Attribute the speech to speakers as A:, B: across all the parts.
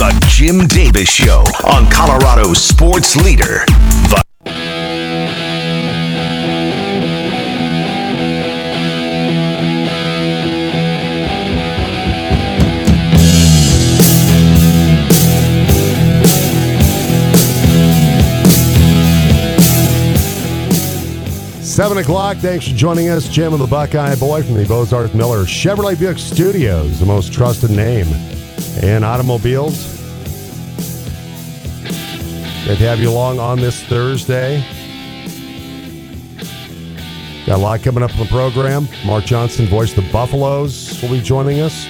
A: The Jim Davis Show on Colorado Sports Leader. The
B: Seven o'clock. Thanks for joining us. Jim and the Buckeye Boy from the Bozarth Miller Chevrolet Buick Studios, the most trusted name in automobiles. Good to have you along on this Thursday. Got a lot coming up on the program. Mark Johnson, voice of the Buffaloes, will be joining us.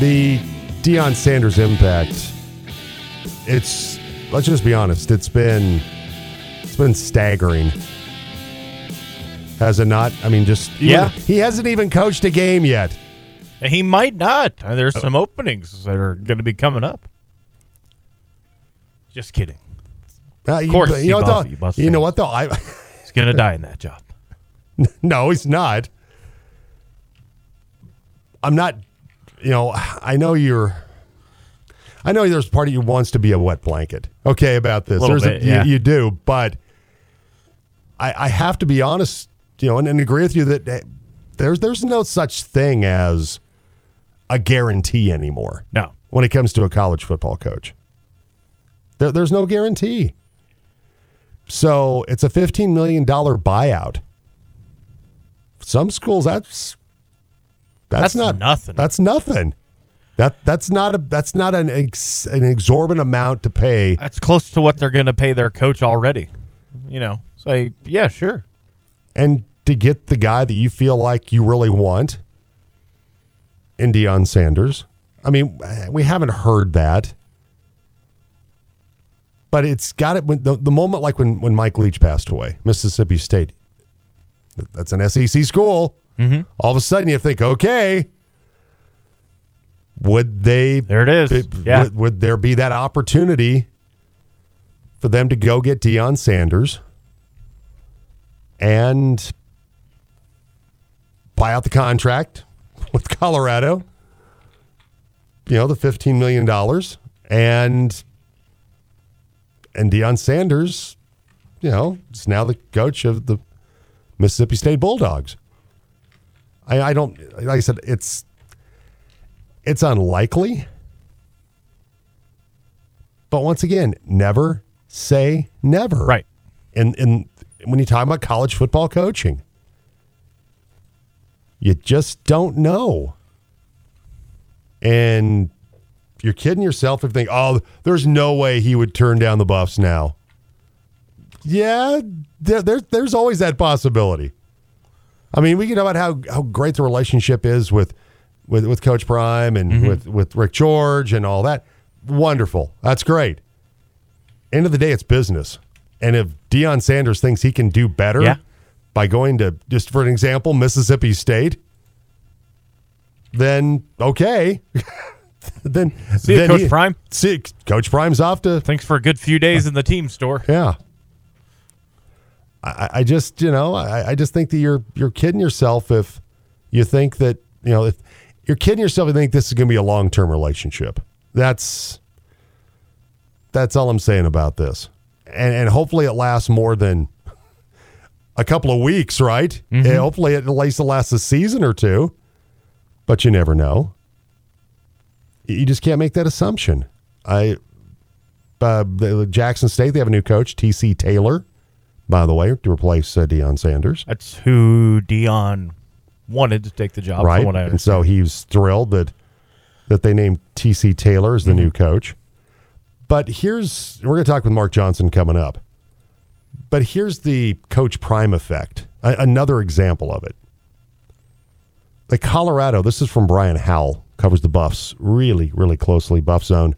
B: The Deion Sanders impact. It's let's just be honest. It's been it's been staggering. Has it not? I mean, just
C: Yeah.
B: He hasn't even coached a game yet.
C: He might not. Uh, There's some openings that are going to be coming up. Just kidding.
B: Uh, you-
C: course
B: you,
C: he
B: know what
C: buff-
B: though?
C: he
B: You know what though? I
C: He's going to die in that job.
B: no, he's not. I'm not. You know, I know you're. I know there's part of you wants to be a wet blanket. Okay, about this.
C: Little
B: There's
C: bit,
B: you-
C: yeah.
B: you, do, but I, I have to be honest. You know, and, and agree with you that eh, there's there's no such thing as a guarantee anymore.
C: No.
B: when it comes to a college football coach. There, there's no guarantee. So it's a $15 million buyout. Some schools, that's that's,
C: That's
B: not
C: nothing.
B: That's nothing. That that's not a that's not an ex, an exorbitant amount to pay.
C: That's close to what they're going to pay their coach already. You know, say, yeah, sure.
B: and to get the guy that you feel like you really want in Deion Sanders. I mean, we haven't heard that, but it's got it. When the, the moment, like when when Mike Leach passed away, Mississippi State. That's an SEC school. Mm-hmm. All of a sudden, you think, okay, would they?
C: There it is.
B: Would,
C: yeah.
B: would there be that opportunity for them to go get Deion Sanders and buy out the contract with Colorado? You know, the $15 million and and and Deion Sanders, you know, is now the coach of the Mississippi State Bulldogs. I, I don't like I said, it's it's unlikely. But once again, never say never.
C: Right.
B: And and when you talk about college football coaching, you just don't know. And you're kidding yourself if you think, oh, there's no way he would turn down the buffs now. Yeah, there, there, there's always that possibility. I mean, we can talk about how, how great the relationship is with with, with Coach Prime and mm-hmm. with, with Rick George and all that. Wonderful. That's great. End of the day, it's business. And if Deion Sanders thinks he can do better
C: Yeah.
B: By going to, just for an example, Mississippi State, then okay. then
C: See you,
B: then
C: Coach
B: he-
C: Prime.
B: See, Coach Prime's off to
C: Thanks for a good few days uh, in the team store.
B: yeah. I, I just, you know, I, I just think that you're you're kidding yourself if you think that, you know, if you're kidding yourself if you think this is going to be a long term relationship. That's that's all I'm saying about this. And and hopefully it lasts more than a couple of weeks, right? And hopefully it at least lasts a season or two. But you never know. You just can't make that assumption. I uh, the Jackson State, they have a new coach, T.C. Taylor, by the way, to replace uh, Deion Sanders.
C: That's who Deion wanted to take the job.
B: right?
C: From what I
B: And so he's thrilled that that they named T.C. Taylor as the new coach. But here's we're going to talk with Mark Johnson coming up. But here's the Coach Prime effect. A- another example of it. The Colorado. This is from Brian Howell. Covers the Buffs really, really closely. Buff Zone.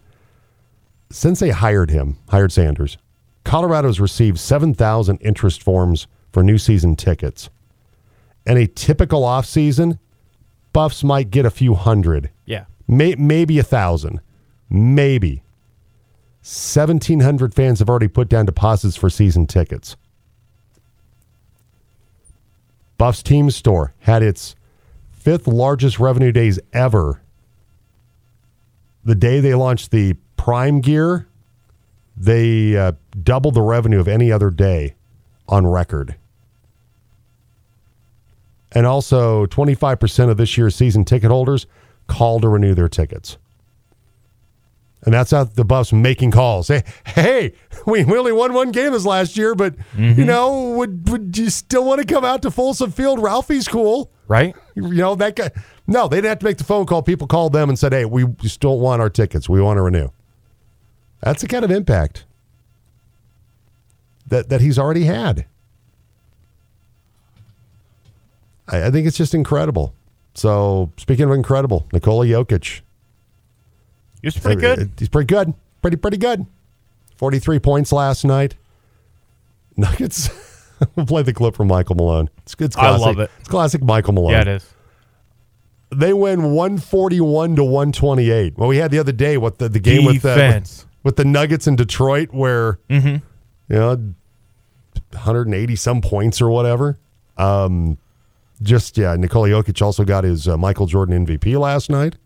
B: Since they hired him, hired Sanders, Colorado's received seven thousand interest forms for new season tickets. And a typical offseason, Buffs might get a few hundred,
C: yeah.
B: may, maybe a thousand, maybe. 1,700 fans have already put down deposits for season tickets. Buffs Team Store had its fifth largest revenue days ever the day they launched the Prime gear, they uh, doubled the revenue of any other day on record. And also, 25% of this year's season ticket holders call to renew their tickets. And that's out the Buffs making calls. Hey, hey, we, we only won one game this last year, but you mm-hmm. know, would would you still want to come out to Folsom Field? Ralphie's cool,
C: Right?
B: you know that guy. No, they didn't have to make the phone call. People called them and said, "Hey, we just don't want our tickets. We want to renew." That's the kind of impact that that he's already had. I, I think it's just incredible. So, speaking of incredible, Nikola Jokic,
C: He was pretty good.
B: He's pretty good. Pretty pretty good. Forty three points last night. Nuggets. we'll play the clip from Michael Malone. It's good.
C: I love it.
B: It's classic Michael Malone.
C: Yeah, it is.
B: They win one forty one to one twenty eight. Well, we had the other day what the, the game with the
C: Defense.
B: with the Nuggets in Detroit where
C: Mm-hmm.
B: you know 180 some points or whatever. Um, just yeah, Nikola Jokic also got his uh, Michael Jordan MVP last night.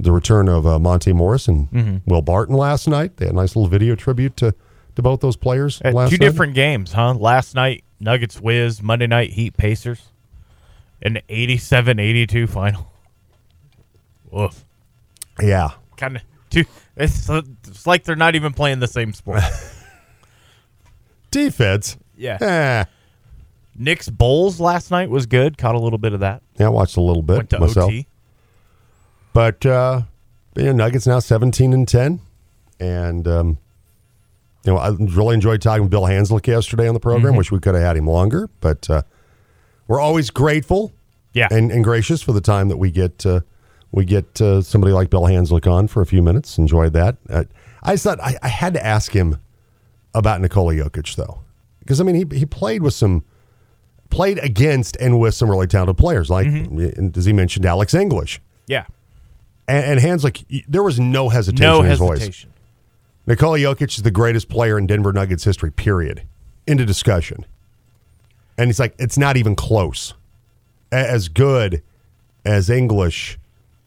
B: The return of uh, Monte Morris and
C: Mm-hmm.
B: Will Barton last night. They had a nice little video tribute to to both those players last
C: two
B: night.
C: different games, huh? Last night, Nuggets whiz. Monday night, Heat Pacers. An 87-82 final. Woof.
B: Yeah,
C: Kind of two. It's, it's like they're not even playing the same sport.
B: defense.
C: yeah.
B: Eh.
C: Knicks Bulls last night was good. Caught a little bit of that.
B: Yeah, I watched a little bit
C: Went to
B: myself.
C: OT.
B: But uh, you know, Nuggets now seventeen and ten, and um, you know I really enjoyed talking with Bill Hanzlik yesterday on the program.
C: Mm-hmm.
B: Wish we could have had him longer, but uh, we're always grateful
C: Yeah.
B: and, and gracious for the time that we get uh, we get uh, somebody like Bill Hanzlik on for a few minutes. Enjoyed that. Uh, I just thought I, I had to ask him about Nikola Jokic though, because I mean he he played with some played against and with some really talented players like
C: Mm-hmm.
B: as he mentioned Alex English.
C: yeah.
B: And, and hands like there was no hesitation
C: No
B: in his voice.
C: hesitation.
B: Nikola Jokic is the greatest player in Denver Nuggets history. Period. Into discussion. And he's like, it's not even close. As good as English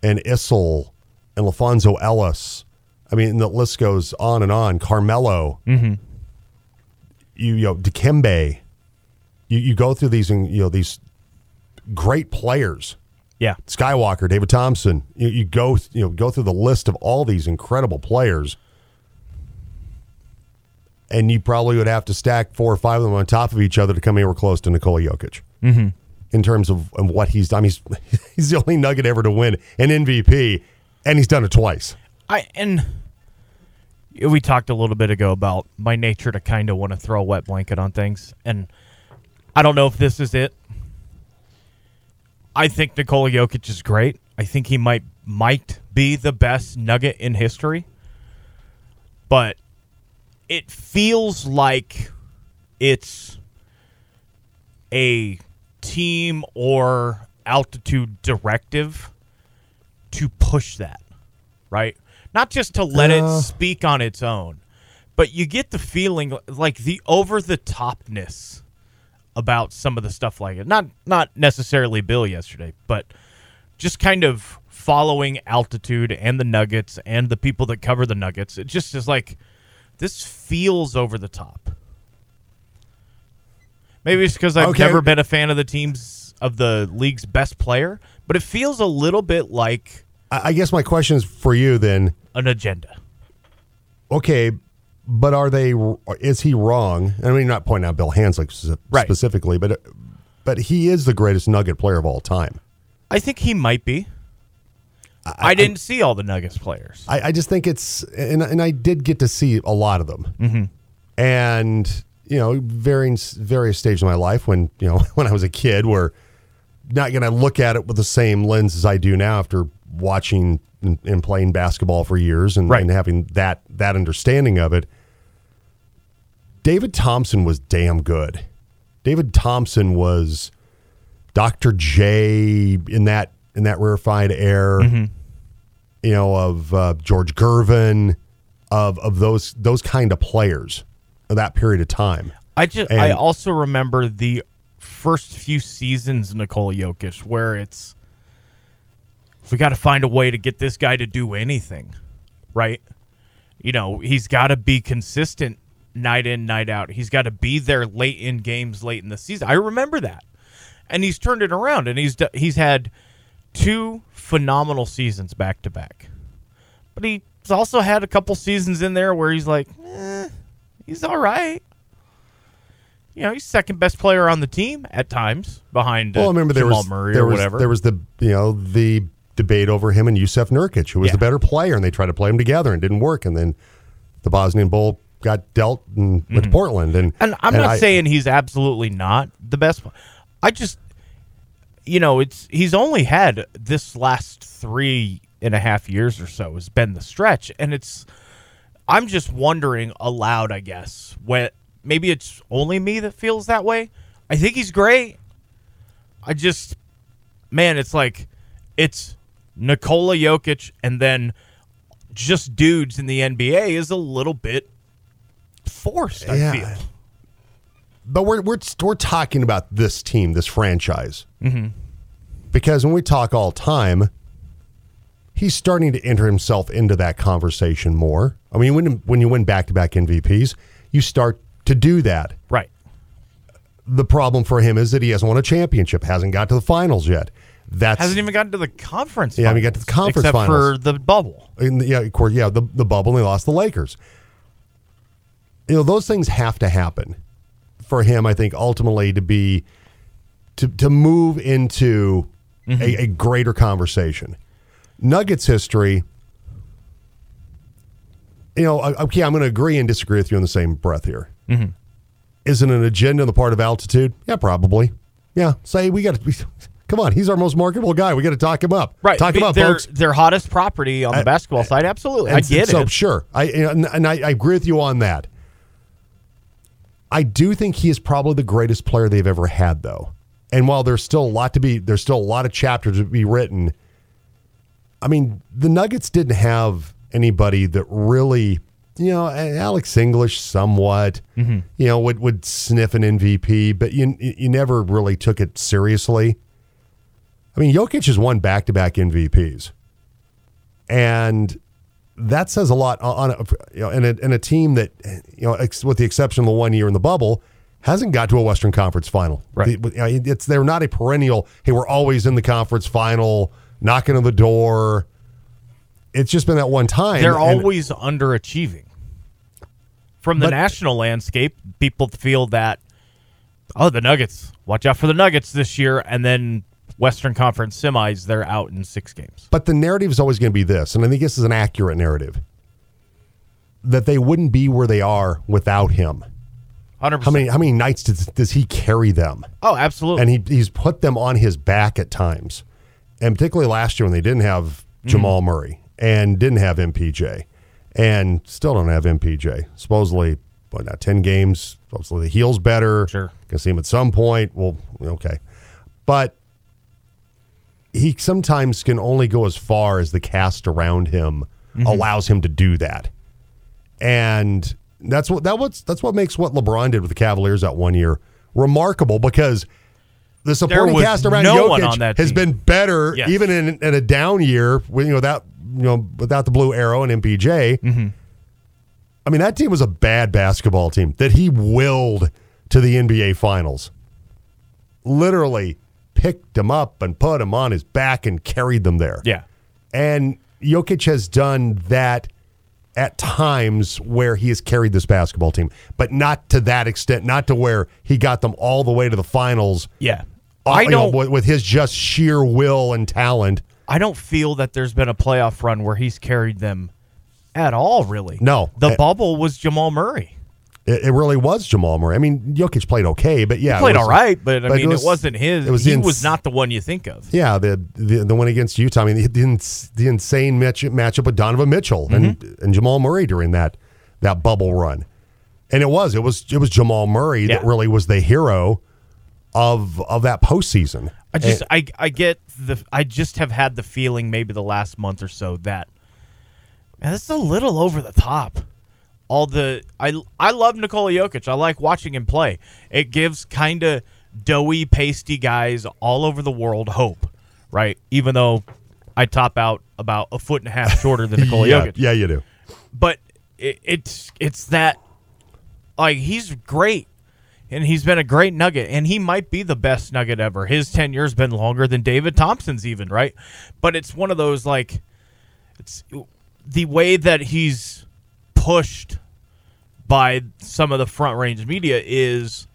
B: and Issel and LaFonso Ellis. I mean, the list goes on and on. Carmelo. Mm-hmm. You, you know, Dikembe. You, you go through these, and you know, these great players.
C: Yeah.
B: Skywalker, David Thompson. You, you go you know go through the list of all these incredible players, and you probably would have to stack four or five of them on top of each other to come anywhere close to Nikola Jokic. Mm-hmm. In terms of, of what he's done, he's he's the only Nugget ever to win an MVP, and he's done it twice.
C: I and we talked a little bit ago about my nature to kind of want to throw a wet blanket on things, and I don't know if this is it. I think Nikola Jokic is great. I think he might might be the best Nugget in history, but it feels like it's a team or altitude directive to push that, right? Not just to let
B: Uh.
C: it speak on its own, but you get the feeling like the over the topness about some of the stuff like it. Not not necessarily Bill yesterday, but just kind of following altitude and the Nuggets and the people that cover the Nuggets. It just is like this feels over the top. Maybe it's because I've
B: Okay.
C: never been a fan of the teams of the league's best player, but it feels a little bit like
B: I, I guess my question is for you then.
C: an agenda.
B: Okay, but are they? Is he wrong? I mean, not pointing out Bill Hanzlik
C: Right.
B: specifically, but but he is the greatest Nugget player of all time.
C: I think he might be. I, didn't see all the Nuggets players.
B: I, I just think it's and and I did get to see a lot of them, mm-hmm. and you know, varying various stages of my life when you know when I was a kid, were not going to look at it with the same lens as I do now after watching and, and playing basketball for years and,
C: Right.
B: and having that that understanding of it. David Thompson was damn good. David Thompson was Dr. J in that in that rarefied air you know, of uh, George Gervin, of of those those kind of players of that period of time.
C: I just I also remember the first few seasons of Nikola Jokic where it's we got to find a way to get this guy to do anything, right? You know, he's got to be consistent night in, night out. He's got to be there late in games, late in the season. I remember that, and he's turned it around, and he's he's had two phenomenal seasons back to back. But he's also had a couple seasons in there where he's like, eh, he's all right. You know, he's second best player on the team at times behind uh,
B: Well, I remember there
C: Jamal
B: was
C: Murray
B: there
C: or
B: was
C: whatever.
B: there was the you know the debate over him and Jusuf Nurkic, who was
C: Yeah.
B: the better player, and they tried to play them together and didn't work, and then the Bosnian Bowl got dealt in, with Portland, and
C: Mm-hmm. And I'm not
B: I-
C: saying he's absolutely not the best. I just, you know, it's he's only had this last three and a half years or so has been the stretch, and it's. I'm just wondering aloud, I guess, what maybe it's only me that feels that way. I think he's great. I just, man, it's like it's Nikola Jokic, and then just dudes in the NBA is a little bit forced. I
B: Yeah.
C: feel.
B: but we're we're we're talking about this team, this franchise, mm-hmm. because when we talk all time, he's starting to enter himself into that conversation more. I mean, when when you win back to back MVPs, you start to do that.
C: Right.
B: The problem for him is that he hasn't won a championship, hasn't got to the finals yet. That
C: Hasn't even gotten to the conference.
B: Yeah, I mean, got to the conference
C: except
B: finals.
C: for the bubble.
B: in the, yeah, of course, yeah, the the bubble. and They lost the Lakers. You know, those things have to happen for him. I think ultimately to be to to move into a, mm-hmm. a greater conversation. Nuggets history. You know, okay, I'm going to agree and disagree with you in the same breath here. Mm-hmm. Isn't an agenda on the part of altitude? Yeah, probably. Yeah, say we got to. Come on, he's our most marketable guy. We got to talk him up.
C: Right.
B: talk him up,
C: their,
B: folks.
C: Their hottest property on the basketball side. Absolutely. I
B: And
C: get
B: so,
C: it.
B: Sure, I and, and I, I agree with you on that. I do think he is probably the greatest player they've ever had, though. And while there's still a lot to be, there's still a lot of chapters to be written. I mean, the Nuggets didn't have anybody that really, you know, Alex English somewhat,
C: Mm-hmm.
B: you know, would would sniff an MVP, but you you never really took it seriously. I mean, Jokic has won back to back MVPs, and that says a lot on, a, you know, in a, in a team that you know, ex, with the exception of the one year in the bubble, hasn't got to a Western Conference final.
C: Right.
B: The- it's they're not a perennial. Hey, we're always in the conference final, knocking on the door. It's just been that one time.
C: They're
B: and-
C: always underachieving. From the
B: But-
C: national landscape, people feel that, oh, the Nuggets, watch out for the Nuggets this year. And then Western Conference semis, they're out in six games.
B: But the narrative is always going to be this, and I think this is an accurate narrative that they wouldn't be where they are without him.
C: 100%.
B: How many how many nights does, does he carry them?
C: Oh, absolutely.
B: And he he's put them on his back at times, and particularly last year when they didn't have mm-hmm. Jamal Murray and didn't have MPJ, and still don't have MPJ. Supposedly, what now? Ten games. Supposedly the heel's better.
C: Sure.
B: Gonna see him at some point. Well, okay, but he sometimes can only go as far as the cast around him allows him to do that. And that's what that what's that's what makes what LeBron did with the Cavaliers that one year remarkable because the supporting cast around
C: no
B: Jokic
C: on that
B: has
C: team.
B: been better
C: Yes.
B: even in, in a down year when you know that you know without the blue arrow and MPJ.
C: Mm-hmm.
B: I mean that team was a bad basketball team that he willed to the NBA finals. Literally picked them up and put him on his back and carried them there.
C: yeah.
B: And Jokic has done that at times where he has carried this basketball team, but not to that extent, not to where he got them all the way to the finals.
C: Yeah.
B: uh,
C: I
B: know, with, with his just sheer will and talent.
C: I don't feel that there's been a playoff run where he's carried them at all. Really.
B: No.
C: The
B: Uh,
C: bubble was Jamal Murray.
B: It, it really was Jamal Murray. I mean, Jokic played okay, but yeah,
C: He played
B: was-
C: all right, but I
B: but
C: mean,
B: was-
C: it wasn't his.
B: It was
C: he
B: ins-
C: was not the one you think of.
B: Yeah, the, the the one against Utah. I mean, the, the, ins- the insane match, matchup with Donovan Mitchell and,
C: Mm-hmm.
B: and Jamal Murray during that that bubble run, and it was it was it was Jamal Murray that really was the hero of of that postseason.
C: I just I I get the I just have had the feeling maybe the last month or so that man, this is a little over the top. All the I I love Nikola Jokic. I like watching him play. It gives kind of doughy, pasty guys all over the world hope, right? Even though I top out about a foot and a half shorter than Nikola
B: yeah,
C: Jokic.
B: yeah, you do.
C: But it, it's it's that like he's great. And he's been a great nugget, and he might be the best nugget ever. His tenure's been longer than David Thompson's, even right. But it's one of those like, it's the way that he's pushed by some of the front range media is,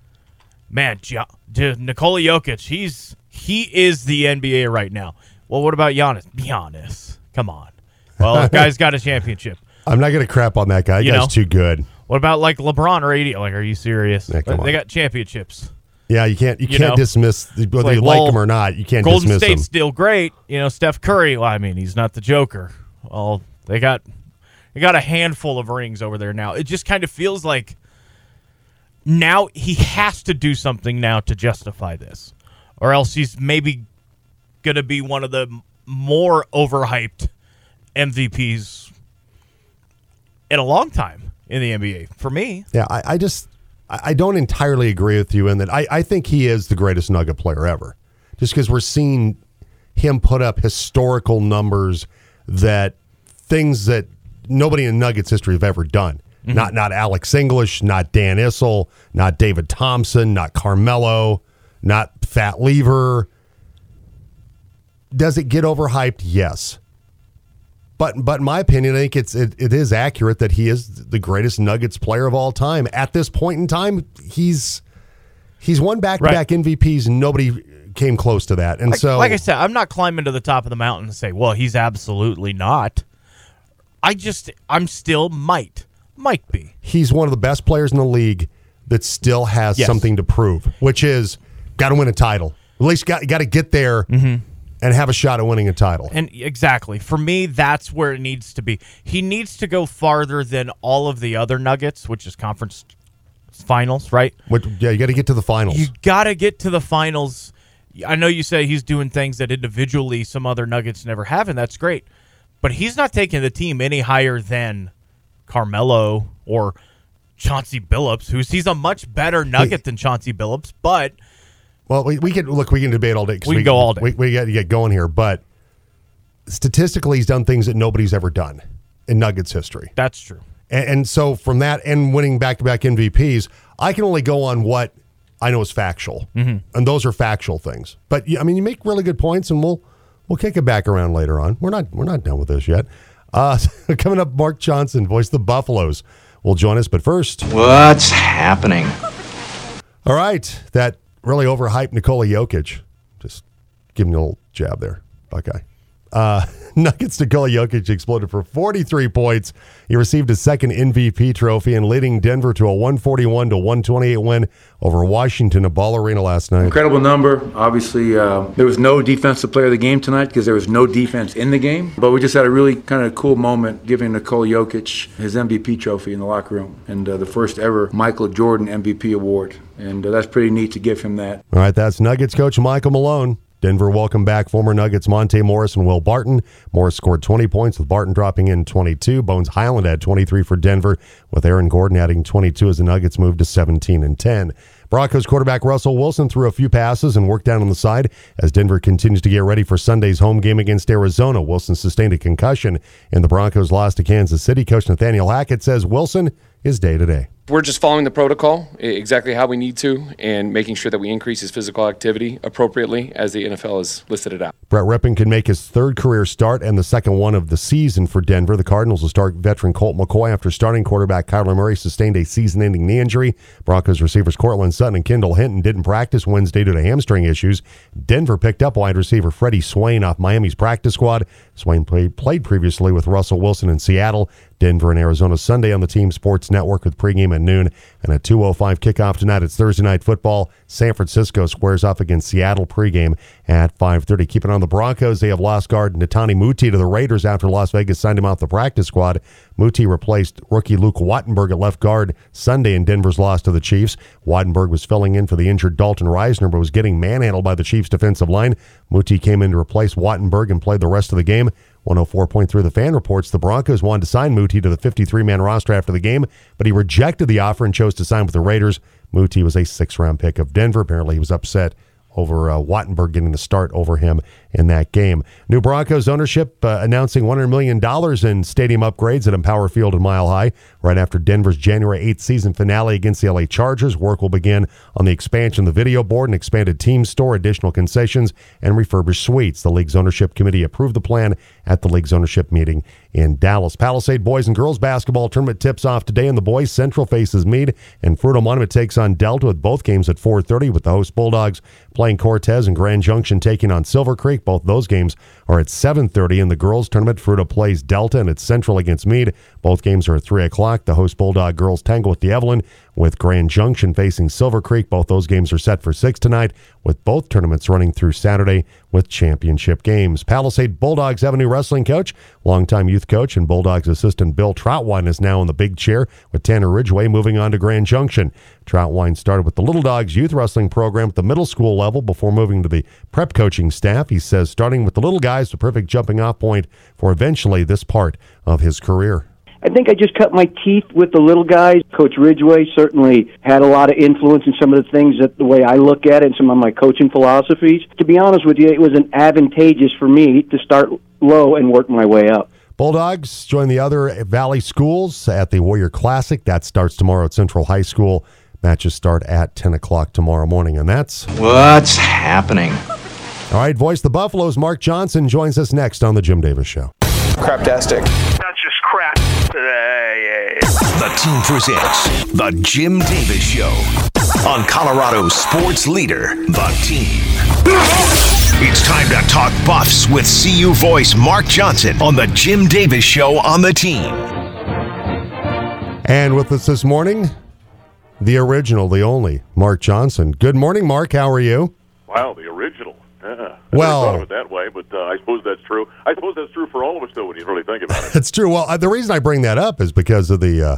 C: man, J- Nikola Jokic. He's he is the NBA right now. Well, what about Giannis? Giannis, come on. Well, the guy's got a championship.
B: I'm not going to crap on that guy. That
C: You
B: guy's
C: know?
B: too good.
C: What about like LeBron or AD? Like, are you serious?
B: Yeah, come
C: they
B: on.
C: got championships.
B: Yeah, you can't you,
C: You
B: can't
C: know?
B: dismiss whether
C: like,
B: you like
C: well,
B: him or not. You can't
C: Golden
B: dismiss
C: State's
B: him.
C: still great. You know, Steph Curry. Well, I mean, he's not the Joker. Well, they got they got a handful of rings over there now. It just kind of feels like now he has to do something now to justify this, or else he's maybe gonna be one of the more overhyped MVPs in a long time in the NBA. For me,
B: Yeah, I, I just I I don't entirely agree with you in that I, I think he is the greatest Nugget player ever. Just because we're seeing him put up historical numbers that things that nobody in Nuggets history have ever done. Mm-hmm. Not not Alex English, not Dan Issel, not David Thompson, not Carmelo, not Fat Lever. Does it get overhyped? Yes. But but in my opinion, I think it's it, it is accurate that he is the greatest Nuggets player of all time. At this point in time, he's he's won back to back MVPs and nobody came close to that. And
C: like,
B: so
C: like I said, I'm not climbing to the top of the mountain and say, well, he's absolutely not. I just, I'm still might, might be.
B: he's one of the best players in the league that still has
C: Yes.
B: something to prove, which is got to win a title. At least got got to get there mm-hmm. and have a shot at winning a title.
C: And exactly for me, that's where it needs to be. He needs to go farther than all of the other Nuggets, which is conference finals, right?
B: What, yeah, you got to get to the finals.
C: You got to get to the finals. I know you say he's doing things that individually some other Nuggets never have, and that's great. But he's not taking the team any higher than Carmelo or Chauncey Billups, who's he's a much better Nugget than Chauncey Billups. But
B: Well, we, we can look. We can debate all day.
C: We can go all day.
B: We, we got to get going here, but statistically, he's done things that nobody's ever done in Nuggets history.
C: that's true.
B: And, and so from that and winning back to back MVPs, I can only go on what I know is factual,
C: Mm-hmm.
B: and those are factual things. But yeah, I mean, you make really good points, and we'll we'll kick it back around later on. We're not we're not done with this yet. Uh, coming up, Mark Johnson, voice of the Buffaloes, will join us. But first,
D: What's happening?
B: all right, that really overhyped Nikola Jokic. Just give me a little jab there, Buckeye. Uh, Nuggets Nikola Jokic exploded for 43 points. He received his second MVP trophy and leading Denver to a 141 to 128 win over Washington at Ball Arena last night.
E: Incredible number. Obviously, uh, there was no defensive player of the game tonight because there was no defense in the game. But we just had a really kind of cool moment giving Nikola Jokic his MVP trophy in the locker room and uh, the first ever Michael Jordan MVP award. And uh, that's pretty neat to give him that.
B: All right, that's Nuggets coach Michael Malone. Denver welcome back former Nuggets Monte Morris and Will Barton. Morris scored 20 points with Barton dropping in 22. Bones Hyland had 23 for Denver with Aaron Gordon adding 22 as the Nuggets moved to 17 and 10. Broncos quarterback Russell Wilson threw a few passes and worked down on the side as Denver continues to get ready for Sunday's home game against Arizona. Wilson sustained a concussion and the Broncos lost to Kansas City. Coach Nathaniel Hackett says Wilson is day to day.
F: We're just following the protocol exactly how we need to and making sure that we increase his physical activity appropriately as the NFL has listed it out.
B: Brett Rypien can make his third career start and the second one of the season for Denver. The Cardinals will start veteran Colt McCoy after starting quarterback Kyler Murray sustained a season ending knee injury. Broncos receivers Courtland Sutton and Kendall Hinton didn't practice Wednesday due to hamstring issues. Denver picked up wide receiver Freddie Swain off Miami's practice squad. Swain played previously with Russell Wilson in Seattle. Denver and Arizona Sunday on the Team Sports Network with pregame at noon and a 2:05 kickoff tonight. It's Thursday night football. San Francisco squares off against Seattle pregame at 5:30. Keeping on the Broncos, they have lost guard Netane Muti to the Raiders after Las Vegas signed him off the practice squad. Muti replaced rookie Luke Wattenberg at left guard Sunday in Denver's loss to the Chiefs. Wattenberg was filling in for the injured Dalton Risner, but was getting manhandled by the Chiefs defensive line. Muti came in to replace Wattenberg and played the rest of the game. 104.3 The Fan reports the Broncos wanted to sign Muti to the 53 man roster after the game, but he rejected the offer and chose to sign with the Raiders. Muti was a six round pick of Denver. Apparently, he was upset over uh, Wattenberg getting the start over him in that game. New Broncos ownership uh, announcing $100 million in stadium upgrades at Empower Field and Mile High right after Denver's January 8th season finale against the LA Chargers. Work will begin on the expansion of the video board and expanded team store, additional concessions, and refurbished suites. The league's ownership committee approved the plan at the league's ownership meeting in Dallas. Palisade boys and girls basketball tournament tips off today and the boys. Central faces Meade and Fruita Monument takes on Delta with both games at 4:30 with the host Bulldogs playing Cortez and Grand Junction taking on Silver Creek. Both those games are at 7:30 in the girls tournament. Fruita plays Delta and it's Central against Meade. Both games are at 3 o'clock. The host Bulldog girls tangle with the Evelyn with Grand Junction facing Silver Creek. Both those games are set for 6 tonight with both tournaments running through Saturday with championship games. Palisade Bulldogs have a new wrestling coach, longtime youth coach and Bulldogs assistant Bill Troutwine is now in the big chair with Tanner Ridgeway moving on to Grand Junction. Troutwine started with the Little Dogs youth wrestling program at the middle school level before moving to the prep coaching staff. He says starting with the little guys, the perfect jumping off point for eventually this part of his career.
G: I think I just cut my teeth with the little guys. Coach Ridgway certainly had a lot of influence in some of the things that the way I look at it and some of my coaching philosophies. To be honest with you, it was an advantageous for me to start low and work my way up.
B: Bulldogs join the other Valley schools at the Warrior Classic. That starts tomorrow at Central High School. Matches start at 10 o'clock tomorrow morning, and that's
D: What's happening?
B: all right. Voice the Buffaloes. Mark Johnson joins us next on the Jim Davis Show.
H: Craptastic.
I: That's just crap. Hey,
A: The team presents The Jim Davis Show on Colorado's sports leader, The Team. It's time to talk Buffs with CU voice Mark Johnson on The Jim Davis Show on The Team.
B: And with us this morning, the original, the only, Mark Johnson. Good morning, Mark. How are you?
J: Wow, the original. Yeah. I
B: Well-
J: never thought of it that way, but uh, I suppose that's true. I suppose that's true for all of us, though, when you really think about it.
B: It's true. Well, uh, the reason I bring that up is because of the uh,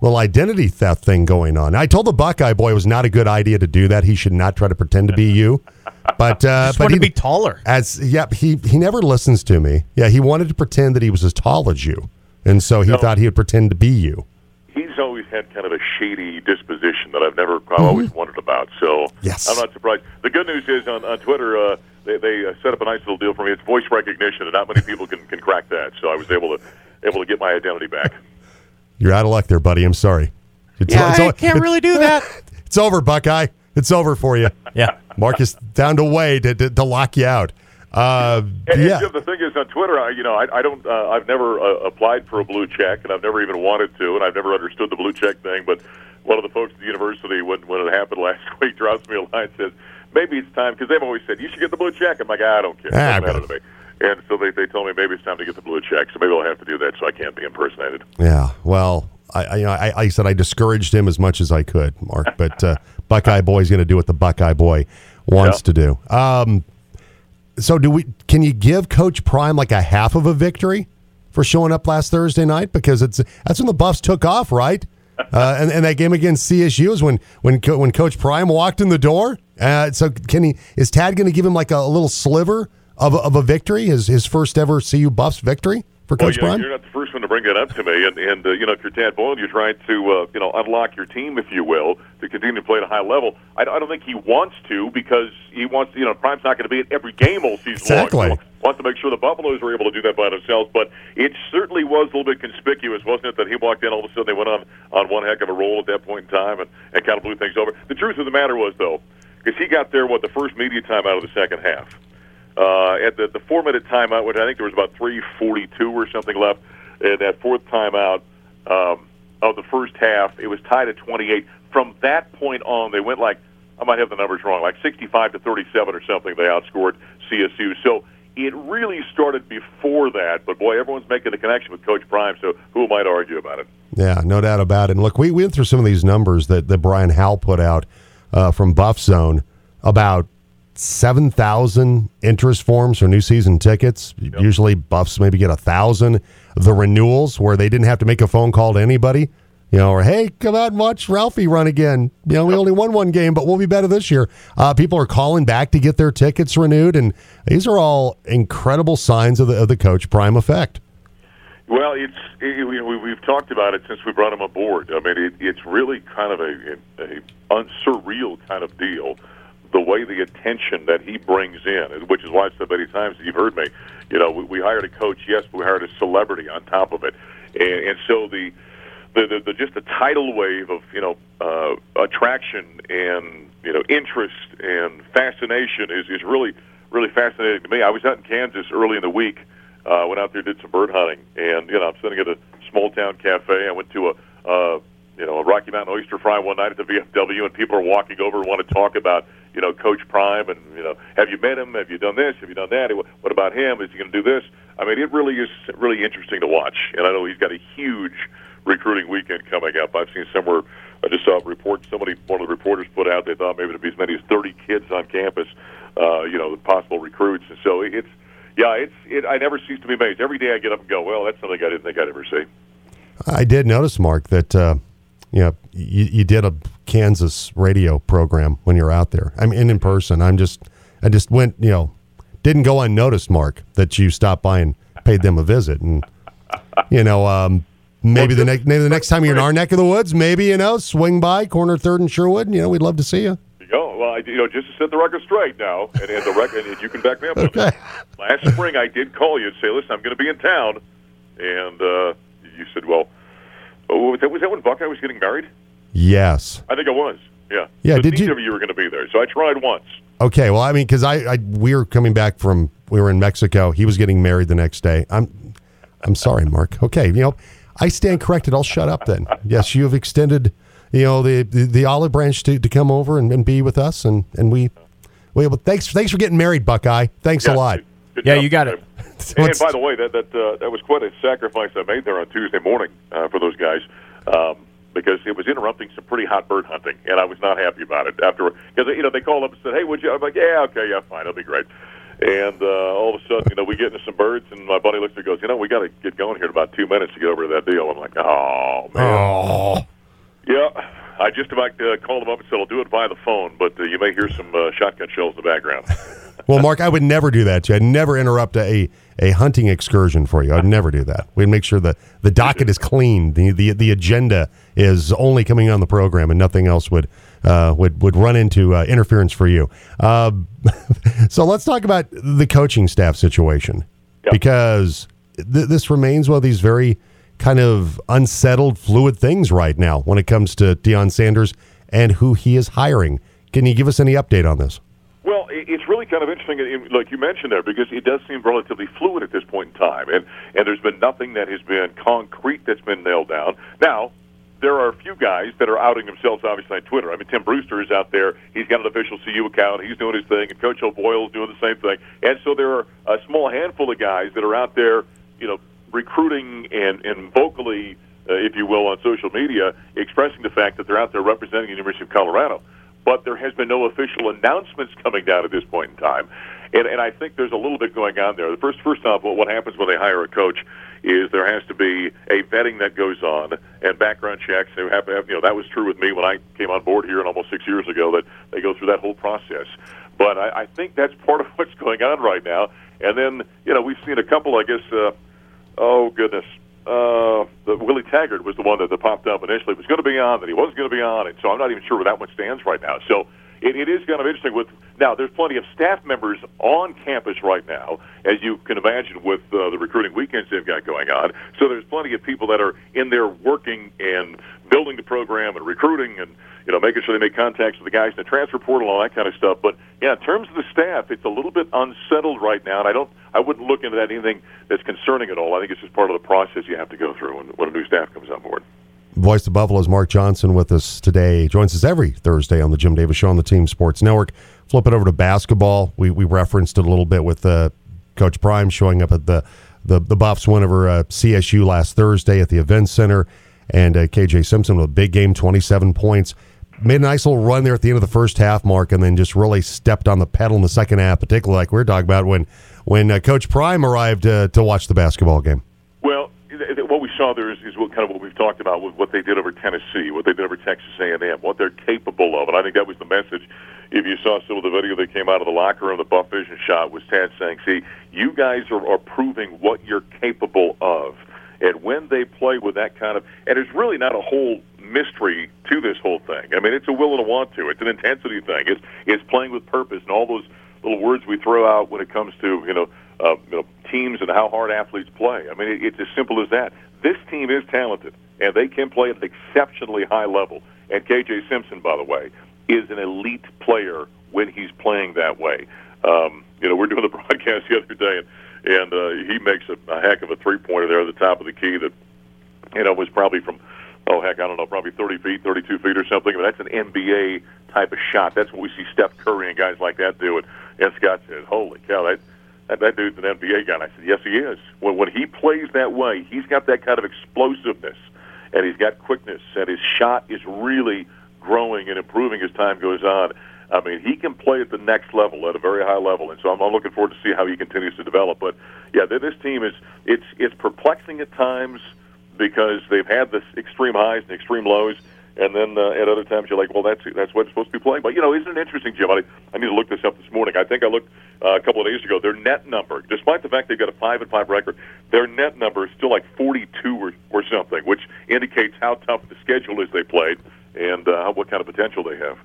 B: little identity theft thing going on. I told the Buckeye boy it was not a good idea to do that. He should not try to pretend to be you. But uh,
C: Just
B: but he
C: to be taller.
B: as yep he he never listens to me. Yeah, he wanted to pretend that he was as tall as you, and so he
J: No.
B: thought he would pretend to be you.
J: He's always had kind of a shady disposition that I've never, I've always wondered about. So
B: Mm-hmm. Yes.
J: I'm not surprised. The good news is on, on Twitter, uh, they, they uh, set up a nice little deal for me. It's voice recognition, and not many people can, can crack that. So I was able to able to get my identity back.
B: You're out of luck there, buddy. I'm sorry. It's,
C: Yeah,
B: it's
C: I
B: o-
C: can't really do that.
B: It's over, Buckeye. It's over for you.
C: Yeah.
B: Marcus found a way to, to, to lock you out. Uh,
J: And,
B: yeah.
J: Jim, the thing is, on Twitter, I, you know, I, I don't, uh, I've never uh, applied for a blue check, and I've never even wanted to, and I've never understood the blue check thing. But one of the folks at the university, when when it happened last week, drops me a line and says, "Maybe it's time," because they've always said you should get the blue check. I'm like, I don't care.
B: Ah,
J: doesn't matter to me. And so they, they told me maybe it's time to get the blue check. So maybe I'll have to do that so I can't be impersonated.
B: Yeah, well, I, I, you know, I, I said I discouraged him as much as I could, Mark. But uh, Buckeye Boy's going to do what the Buckeye Boy wants
J: Yeah.
B: to do. Um, so, do we? Can you give Coach Prime like a half of a victory for showing up last Thursday night? Because it's that's when the Buffs took off, right? Uh, and, and that game against CSU is when when when Coach Prime walked in the door. Uh, so, can he? Is Tad going to give him like a, little sliver of a, of a victory? His his first ever CU Buffs victory for Coach
J: know,
B: Prime?
J: You're not the first one to bring that up to me, and and uh, you know if you're Tad Boyle, you're trying to uh, you know unlock your team, if you will, to continue to play at a high level. I, I don't think he wants to because he wants you know Prime's not going to be at every game all season
B: Exactly.
J: long. So wants to make sure the Buffaloes are able to do that by themselves. But it certainly was a little bit conspicuous, wasn't it, that he walked in all of a sudden they went on on one heck of a roll at that point in time and and kind of blew things over. The truth of the matter was though, because he got there what the first media time out of the second half. Uh, at the, the four minute timeout, which I think there was about 342 or something left, and that fourth timeout um, of the first half, it was tied at 28. From that point on, they went like, I might have the numbers wrong, like 65 to 37 or something. They outscored CSU. So it really started before that, but boy, everyone's making the connection with Coach Prime, so who might argue about it?
B: Yeah, no doubt about it. And look, we, we went through some of these numbers that, that Brian Howell put out uh, from Buff Zone about 7,000 interest forms for new season tickets. Usually Buffs maybe get a 1,000. The renewals where they didn't have to make a phone call to anybody, you know, or hey, come out and watch Ralphie run again. You know, we only won one game, but we'll be better this year. Uh, people are calling back to get their tickets renewed. And these are all incredible signs of the, of the Coach Prime effect.
J: Well, it's it, we, we- we've talked about it since we brought him aboard. I mean, it, it's really kind of a, a, a un- surreal kind of deal the way the attention that he brings in, which is why I've said many times you've heard me. You know, we, we hired a coach, yes, but we hired a celebrity on top of it, and, and so the, the, the, the just the tidal wave of you know uh, attraction and you know interest and fascination is is really really fascinating to me. I was out in Kansas early in the week. Uh, went out there, did some bird hunting, and you know I'm sitting at a small town cafe. I went to a uh, you know a Rocky Mountain oyster fry one night at the VFW, and people are walking over and want to talk about you know Coach Prime, and you know have you met him? Have you done this? Have you done that? What about him? Is he going to do this? I mean, it really is really interesting to watch, and I know he's got a huge recruiting weekend coming up. I've seen somewhere. I just saw a report. Somebody, one of the reporters, put out. They thought maybe there'd be as many as 30 kids on campus. Uh, you know, the possible recruits, and so it's yeah, it's it. I never cease to be amazed. Every day I get up and go, well, that's something I didn't think I'd ever see.
B: I did notice, Mark, that uh, you know you, you did a Kansas radio program when you're out there. I mean, in person. I'm just I just went, you know, didn't go unnoticed, Mark, that you stopped by and paid them a visit, and you know, um, maybe well, the next maybe the next time you're in our neck of the woods, maybe you know, swing by corner third and Sherwood. And, You know, we'd love to see you.
J: Oh well, I, you know, just to set the record straight now, and, and the record, and you can back me up.
B: Okay.
J: Last spring, I did call you and say, "Listen, I'm going to be in town," and uh, you said, "Well, oh, was that was that when Buckeye was getting married?"
B: Yes,
J: I think it was. Yeah.
B: Yeah.
J: So
B: did you?
J: Of you were going to be there, so I tried once.
B: Okay. Well, I mean, because I, I we were coming back from we were in Mexico. He was getting married the next day. I'm I'm sorry, Mark. Okay, you know, I stand corrected. I'll shut up then. Yes, you have extended you know the the, the olive branch to, to come over and, and be with us and and we we well, thanks thanks for getting married Buckeye thanks
J: yeah,
B: a lot
J: good
C: yeah
J: job.
C: you got it
J: and, and, by the way that that uh, that was quite a sacrifice I made there on Tuesday morning uh, for those guys um, because it was interrupting some pretty hot bird hunting and I was not happy about it after because you know they called up and said hey would you I'm like yeah okay yeah fine it'll be great and uh, all of a sudden, you know, we get into some birds, and my buddy looks at me and goes, you know, we got to get going here in about two minutes to get over to that deal. I'm like, oh, man.
B: Oh.
J: Yeah, I just about uh, called him up and said I'll do it via the phone, but uh, you may hear some uh, shotgun shells in the background.
B: well, Mark, I would never do that to you. I'd never interrupt a, a hunting excursion for you. I'd never do that. We'd make sure the, the docket is clean. The, the the agenda is only coming on the program, and nothing else would uh, would would run into uh, interference for you. Uh, so let's talk about the coaching staff situation
J: yep.
B: because th- this remains one of these very kind of unsettled, fluid things right now when it comes to Deion Sanders and who he is hiring. Can you give us any update on this?
J: Well, it's really kind of interesting, like you mentioned there, because it does seem relatively fluid at this point in time, and and there's been nothing that has been concrete that's been nailed down. Now, there are a few guys that are outing themselves, obviously on Twitter. I mean, Tim Brewster is out there; he's got an official CU account, he's doing his thing, and Coach O'Boyle is doing the same thing. And so there are a small handful of guys that are out there, you know, recruiting and, and vocally, uh, if you will, on social media, expressing the fact that they're out there representing the University of Colorado. But there has been no official announcements coming down at this point in time. And, and I think there's a little bit going on there. The first, first off, what what happens when they hire a coach is there has to be a vetting that goes on and background checks. They have have, you know, that was true with me when I came on board here almost six years ago. That they go through that whole process. But I, I think that's part of what's going on right now. And then, you know, we've seen a couple, I guess. Uh, oh goodness, uh, the Willie Taggart was the one that, that popped up initially. It was going to be on, that he wasn't going to be on, and so I'm not even sure where that one stands right now. So it, it is kind of interesting. With now, there's plenty of staff members on campus right now, as you can imagine, with uh, the recruiting weekends they've got going on. So there's plenty of people that are in there working and building the program and recruiting and you know making sure they make contacts with the guys in the transfer portal, all that kind of stuff. But yeah, in terms of the staff, it's a little bit unsettled right now, and I don't, I wouldn't look into that anything that's concerning at all. I think it's just part of the process you have to go through when, when a new staff comes on board.
B: Voice of Buffalo's Mark Johnson with us today. Joins us every Thursday on the Jim Davis Show on the Team Sports Network. Flip it over to basketball. We we referenced it a little bit with uh, Coach Prime showing up at the the, the Buffs win over uh, CSU last Thursday at the Event Center, and uh, KJ Simpson with a big game, twenty seven points. Made a nice little run there at the end of the first half, Mark, and then just really stepped on the pedal in the second half, particularly like we were talking about when when uh, Coach Prime arrived uh, to watch the basketball game.
J: Well, what we saw there is, is what kind of what we've talked about with what they did over Tennessee, what they did over Texas A&M, what they're capable of, and I think that was the message. If you saw some of the video that came out of the locker room, the Buff Vision shot was Tad saying, "See, you guys are, are proving what you're capable of." And when they play with that kind of, and there's really not a whole mystery to this whole thing. I mean, it's a will and a want to. It's an intensity thing. It's it's playing with purpose and all those little words we throw out when it comes to you know, uh, you know teams and how hard athletes play. I mean, it, it's as simple as that. This team is talented and they can play at an exceptionally high level. And KJ Simpson, by the way, is an elite player when he's playing that way. Um, you know, we're doing the broadcast the other day, and, and uh, he makes a, a heck of a three pointer there at the top of the key that, you know, was probably from, oh, heck, I don't know, probably 30 feet, 32 feet or something. But that's an NBA type of shot. That's what we see Steph Curry and guys like that do. And, and Scott said, holy cow, that, that, that dude's an NBA guy. And I said, yes, he is. When, when he plays that way, he's got that kind of explosiveness, and he's got quickness, and his shot is really growing and improving as time goes on. I mean, he can play at the next level, at a very high level, and so I'm, I'm looking forward to see how he continues to develop. But yeah, this team is it's it's perplexing at times because they've had this extreme highs and extreme lows, and then uh, at other times you're like, well, that's that's what it's supposed to be playing. But you know, isn't it interesting, Jim? I, I need to look this up this morning. I think I looked uh, a couple of days ago. Their net number, despite the fact they've got a five and five record, their net number is still like 42 or, or something, which indicates how tough the schedule is they played and uh, what kind of potential they have.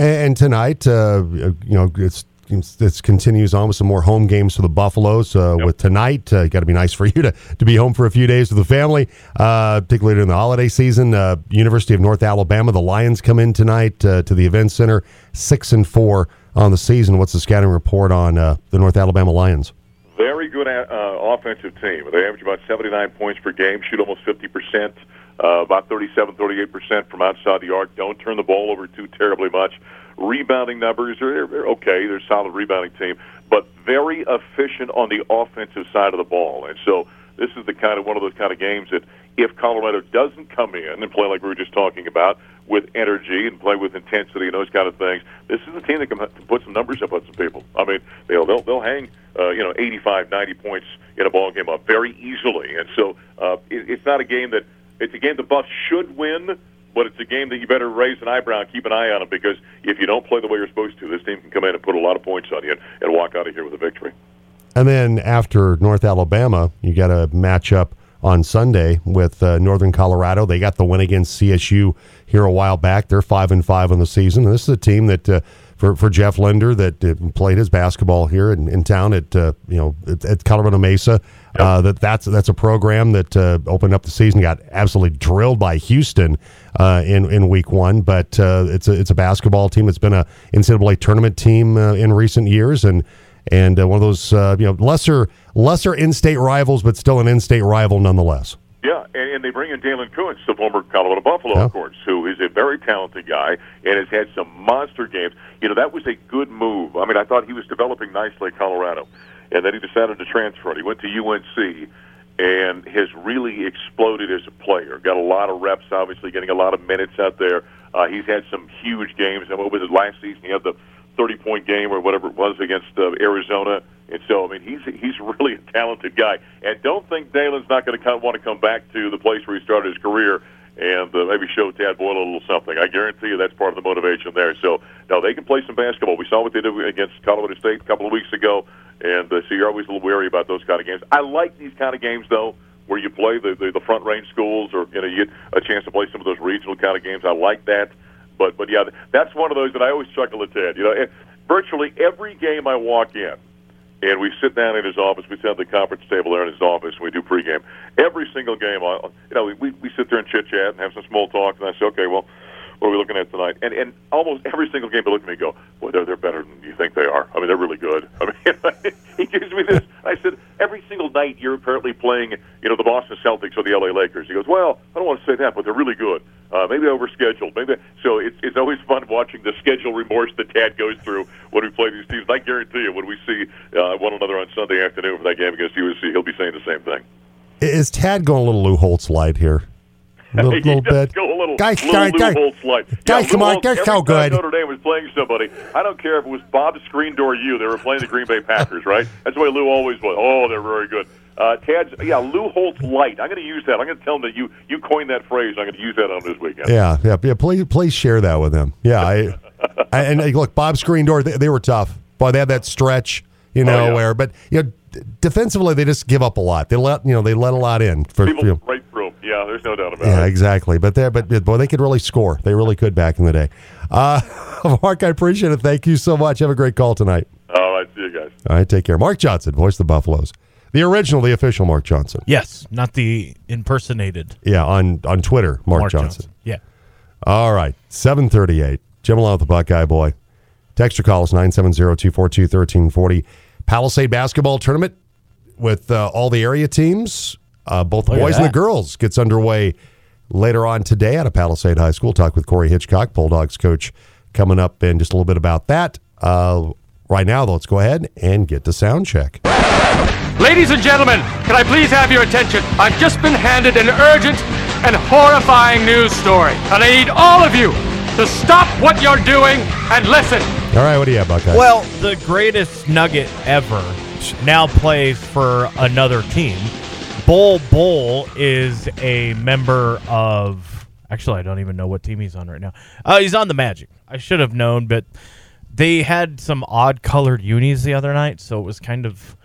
B: And tonight, uh, you know, it's this continues on with some more home games for the Buffaloes. Uh, yep. With tonight, uh, got to be nice for you to, to be home for a few days with the family, uh, particularly during the holiday season. Uh, University of North Alabama, the Lions come in tonight uh, to the event center, six and four on the season. What's the scouting report on uh, the North Alabama Lions?
J: Very good offensive team. They average about 79 points per game, shoot almost 50 percent. Uh, about 37, 38% from outside the arc. Don't turn the ball over too terribly much. Rebounding numbers are they're okay. They're a solid rebounding team, but very efficient on the offensive side of the ball. And so this is the kind of one of those kind of games that if Colorado doesn't come in and play like we were just talking about with energy and play with intensity and those kind of things, this is a team that can put some numbers up on some people. I mean, they'll they'll, they'll hang uh, you know 85, 90 points in a ball game up very easily. And so uh, it, it's not a game that it's a game the Buffs should win, but it's a game that you better raise an eyebrow and keep an eye on it because if you don't play the way you're supposed to, this team can come in and put a lot of points on you and, and walk out of here with a victory.
B: And then after North Alabama, you got a matchup on Sunday with uh, Northern Colorado. They got the win against CSU here a while back. They're five and five on the season. And this is a team that uh, for, for Jeff Linder that uh, played his basketball here in, in town at uh, you know at, at, Colorado Mesa. Yep. Uh, that that's that's a program that uh, opened up the season, got absolutely drilled by Houston uh, in in week one. But uh, it's a it's a basketball team that's been a NCAA tournament team in recent years, and and one of those you know lesser lesser in state rivals, but still an in state rival nonetheless.
J: Yeah, and, and they bring in Daylen Kountz, the former Colorado Buffalo, yeah. of course, who is a very talented guy and has had some monster games. You know, that was a good move. I mean, I thought he was developing nicely at Colorado, and then he decided to transfer. He went to UNC and has really exploded as a player. Got a lot of reps, obviously, getting a lot of minutes out there. Uh, he's had some huge games. And what was it last season? He had the 30 point game or whatever it was against uh, Arizona. And so, I mean, he's he's really a talented guy. And don't think Daylen's not going to kind of want to come back to the place where he started his career and uh, maybe show Tad Boyle a little something. I guarantee you that's part of the motivation there. So, now they can play some basketball. We saw what they did against Colorado State a couple of weeks ago. And uh, so you're always a little wary about those kind of games. I like these kind of games, though, where you play the, the, the front range schools or, you know, you get a chance to play some of those regional kind of games. I like that. But, but yeah, that's one of those that I always chuckle at Tad. You know, virtually every game I walk in, and we sit down in his office. We sit at the conference table there in his office, and we do pregame. Every single game, I, you know, we we sit there and chit chat and have some small talk, and I say, okay, well, what are we looking at tonight? And and almost every single game, they look at me and go, well, they're they're better than you think they are. I mean, they're really good. I mean, he gives me this. I said, every single night you're apparently playing, you know, the Boston Celtics or the LA Lakers. He goes, well, I don't want to say that, but they're really good. Uh, maybe overscheduled. Maybe so. It's it's always fun watching the schedule remorse that Tad goes through when we play these teams. I guarantee you, when we see uh, one another on Sunday afternoon for that game against USC, he'll be saying the same thing.
B: Is Tad going a little Lou Holtz light here?
J: A little, little bit. Go a little,
B: guys, guys,
J: guys, Holtz light.
B: guys,
J: yeah,
B: come on,
J: Holtz,
B: they're so good.
J: Notre Dame was playing somebody. I don't care if it was Bob Screen Door you. They were playing the Green Bay Packers, right? That's the way Lou always was. Oh, they're very good. Uh, Tad's, yeah, Lou Holtz light. I'm going to use that. I'm going to tell him that you you coined that phrase. I'm going to use that on this weekend.
B: Yeah, yeah, yeah. Please, please share that with him. Yeah, I, I and look, Bob Screen Door, they, they, were tough. but they had that stretch, you know, oh, yeah. where, but you know, defensively they just give up a lot. They let you know they let a lot in
J: for people you know, right. Yeah, there's no doubt about
B: Yeah,
J: it.
B: Yeah, exactly. But they but boy, they could really score. They really could back in the day. Uh, Mark, I appreciate it. Thank you so much. Have a great call tonight.
J: All right, see you guys.
B: All right, take care. Mark Johnson, voice of the Buffaloes, the original, the official Mark Johnson.
C: Yes, not the impersonated
B: Yeah, on on Twitter, Mark,
C: Mark
B: Johnson.
C: Johnson. Yeah.
B: All right, seven thirty-eight. Jim along with the Buckeye Boy. Text or call us 970-242-1340. Palisade basketball tournament with uh, all the area teams, uh, both the
C: Look
B: boys and the girls, gets underway later on today out of Palisade High School. Talk with Corey Hitchcock, Bulldogs coach, coming up, and just a little bit about that. Uh, right now, though, let's go ahead and get to sound check.
H: Ladies and gentlemen, can I please have your attention? I've just been handed an urgent and horrifying news story, and I need all of you to stop what you're doing and listen.
B: All right, what do you have, Buckeye?
C: Well, the greatest nugget ever now plays for another team. Bol Bol is a member of. Actually, I don't even know what team he's on right now. Uh, he's on the Magic. I should have known, but they had some odd colored unis the other night, so it was kind of.